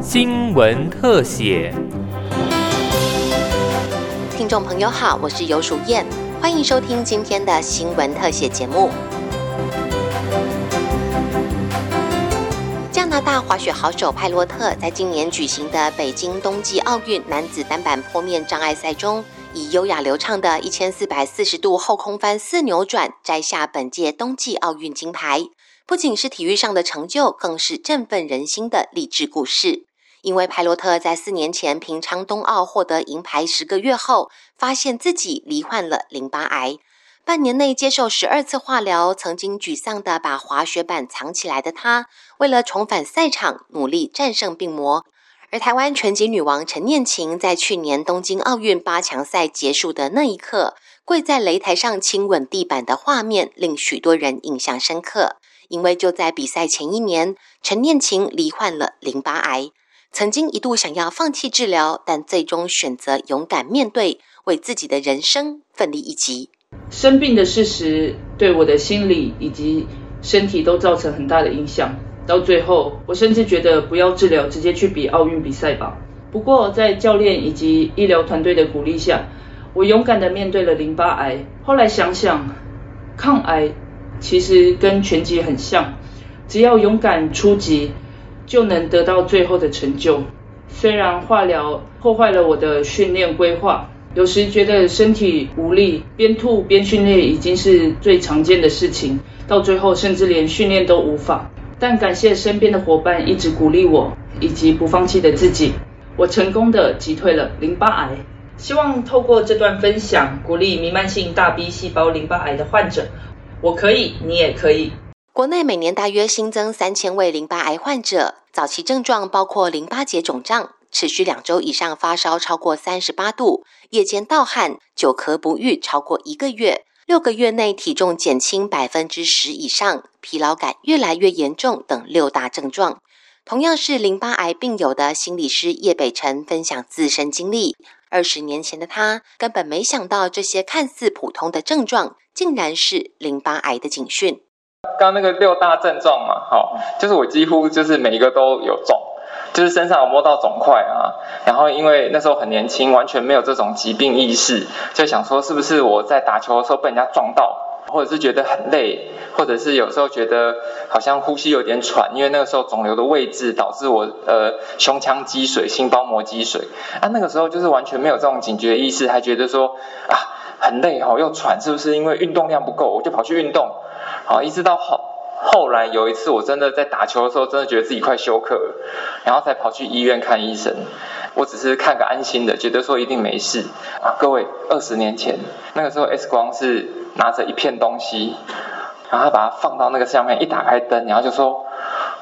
新闻特写。听众朋友好，我是尤淑燕，欢迎收听今天的新闻特写节目。加拿大滑雪好手派洛特在今年举行的北京冬季奥运男子单板坡面障碍赛中，以优雅流畅的一千四百四十度后空翻四扭转，摘下本届冬季奥运金牌。不仅是体育上的成就，更是振奋人心的励志故事。因为派洛特在四年前平昌冬奥获得银牌十个月后，发现自己罹患了淋巴癌。半年内接受十二次化疗，曾经沮丧的把滑雪板藏起来的他，为了重返赛场，努力战胜病魔。而台湾拳击女王陈念琴在去年东京奥运八强赛结束的那一刻，跪在擂台上亲吻地板的画面，令许多人印象深刻。因为就在比赛前一年，陈念琴罹患了淋巴癌。曾经一度想要放弃治疗，但最终选择勇敢面对，为自己的人生奋力一击。生病的事实对我的心理以及身体都造成很大的影响。到最后，我甚至觉得不要治疗，直接去比奥运比赛吧。不过，在教练以及医疗团队的鼓励下，我勇敢的面对了淋巴癌。后来想想，抗癌其实跟拳击很像，只要勇敢出击。就能得到最后的成就。虽然化疗破坏了我的训练规划，有时觉得身体无力，边吐边训练已经是最常见的事情，到最后甚至连训练都无法。但感谢身边的伙伴一直鼓励我，以及不放弃的自己，我成功的击退了淋巴癌。希望透过这段分享，鼓励弥漫性大 B 细胞淋巴癌的患者，我可以，你也可以。国内每年大约新增三千位淋巴癌患者，早期症状包括淋巴结肿胀、持续两周以上发烧超过三十八度、夜间盗汗、久咳不愈超过一个月、六个月内体重减轻百分之十以上、疲劳感越来越严重等六大症状。同样是淋巴癌病友的心理师叶北辰分享自身经历：二十年前的他根本没想到，这些看似普通的症状，竟然是淋巴癌的警讯。刚那个六大症状嘛，好，就是我几乎就是每一个都有肿，就是身上有摸到肿块啊，然后因为那时候很年轻，完全没有这种疾病意识，就想说是不是我在打球的时候被人家撞到，或者是觉得很累，或者是有时候觉得好像呼吸有点喘，因为那个时候肿瘤的位置导致我呃胸腔积水、心包膜积水，啊那个时候就是完全没有这种警觉意识，还觉得说啊很累哦又喘，是不是因为运动量不够，我就跑去运动。好，一直到后后来有一次，我真的在打球的时候，真的觉得自己快休克了，然后才跑去医院看医生。我只是看个安心的，觉得说一定没事啊。各位，二十年前那个时候，X 光是拿着一片东西，然后把它放到那个上面，一打开灯，然后就说：“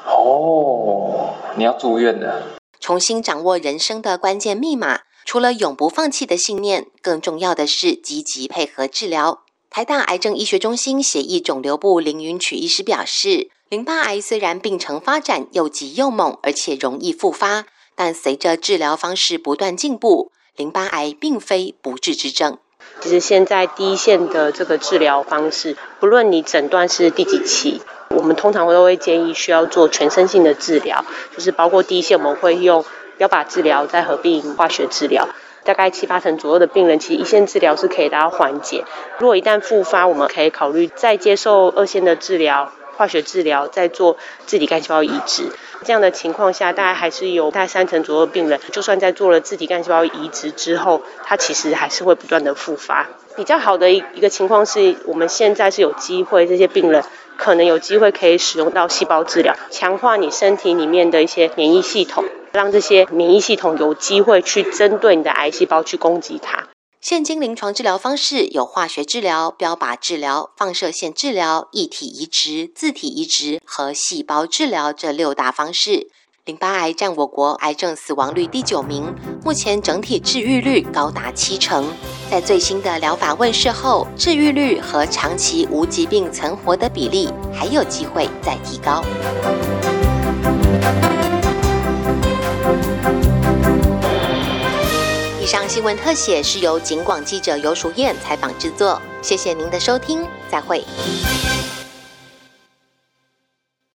哦，你要住院了。”重新掌握人生的关键密码，除了永不放弃的信念，更重要的是积极配合治疗。台大癌症医学中心血液肿瘤部林云曲医师表示，淋巴癌虽然病程发展又急又猛，而且容易复发，但随着治疗方式不断进步，淋巴癌并非不治之症。其实现在第一线的这个治疗方式，不论你诊断是第几期，我们通常都会建议需要做全身性的治疗，就是包括第一线我们会用标靶治疗，再合并化学治疗。大概七八成左右的病人，其实一线治疗是可以达到缓解。如果一旦复发，我们可以考虑再接受二线的治疗，化学治疗，再做自体干细胞移植。这样的情况下，大概还是有大概三成左右的病人，就算在做了自体干细胞移植之后，它其实还是会不断的复发。比较好的一一个情况是，我们现在是有机会，这些病人可能有机会可以使用到细胞治疗，强化你身体里面的一些免疫系统。让这些免疫系统有机会去针对你的癌细胞去攻击它。现今临床治疗方式有化学治疗、标靶治疗、放射线治疗、异体移植、自体移植和细胞治疗这六大方式。淋巴癌占我国癌症死亡率第九名，目前整体治愈率高达七成。在最新的疗法问世后，治愈率和长期无疾病存活的比例还有机会再提高。以上新闻特写是由警广记者尤淑燕采访制作，谢谢您的收听，再会。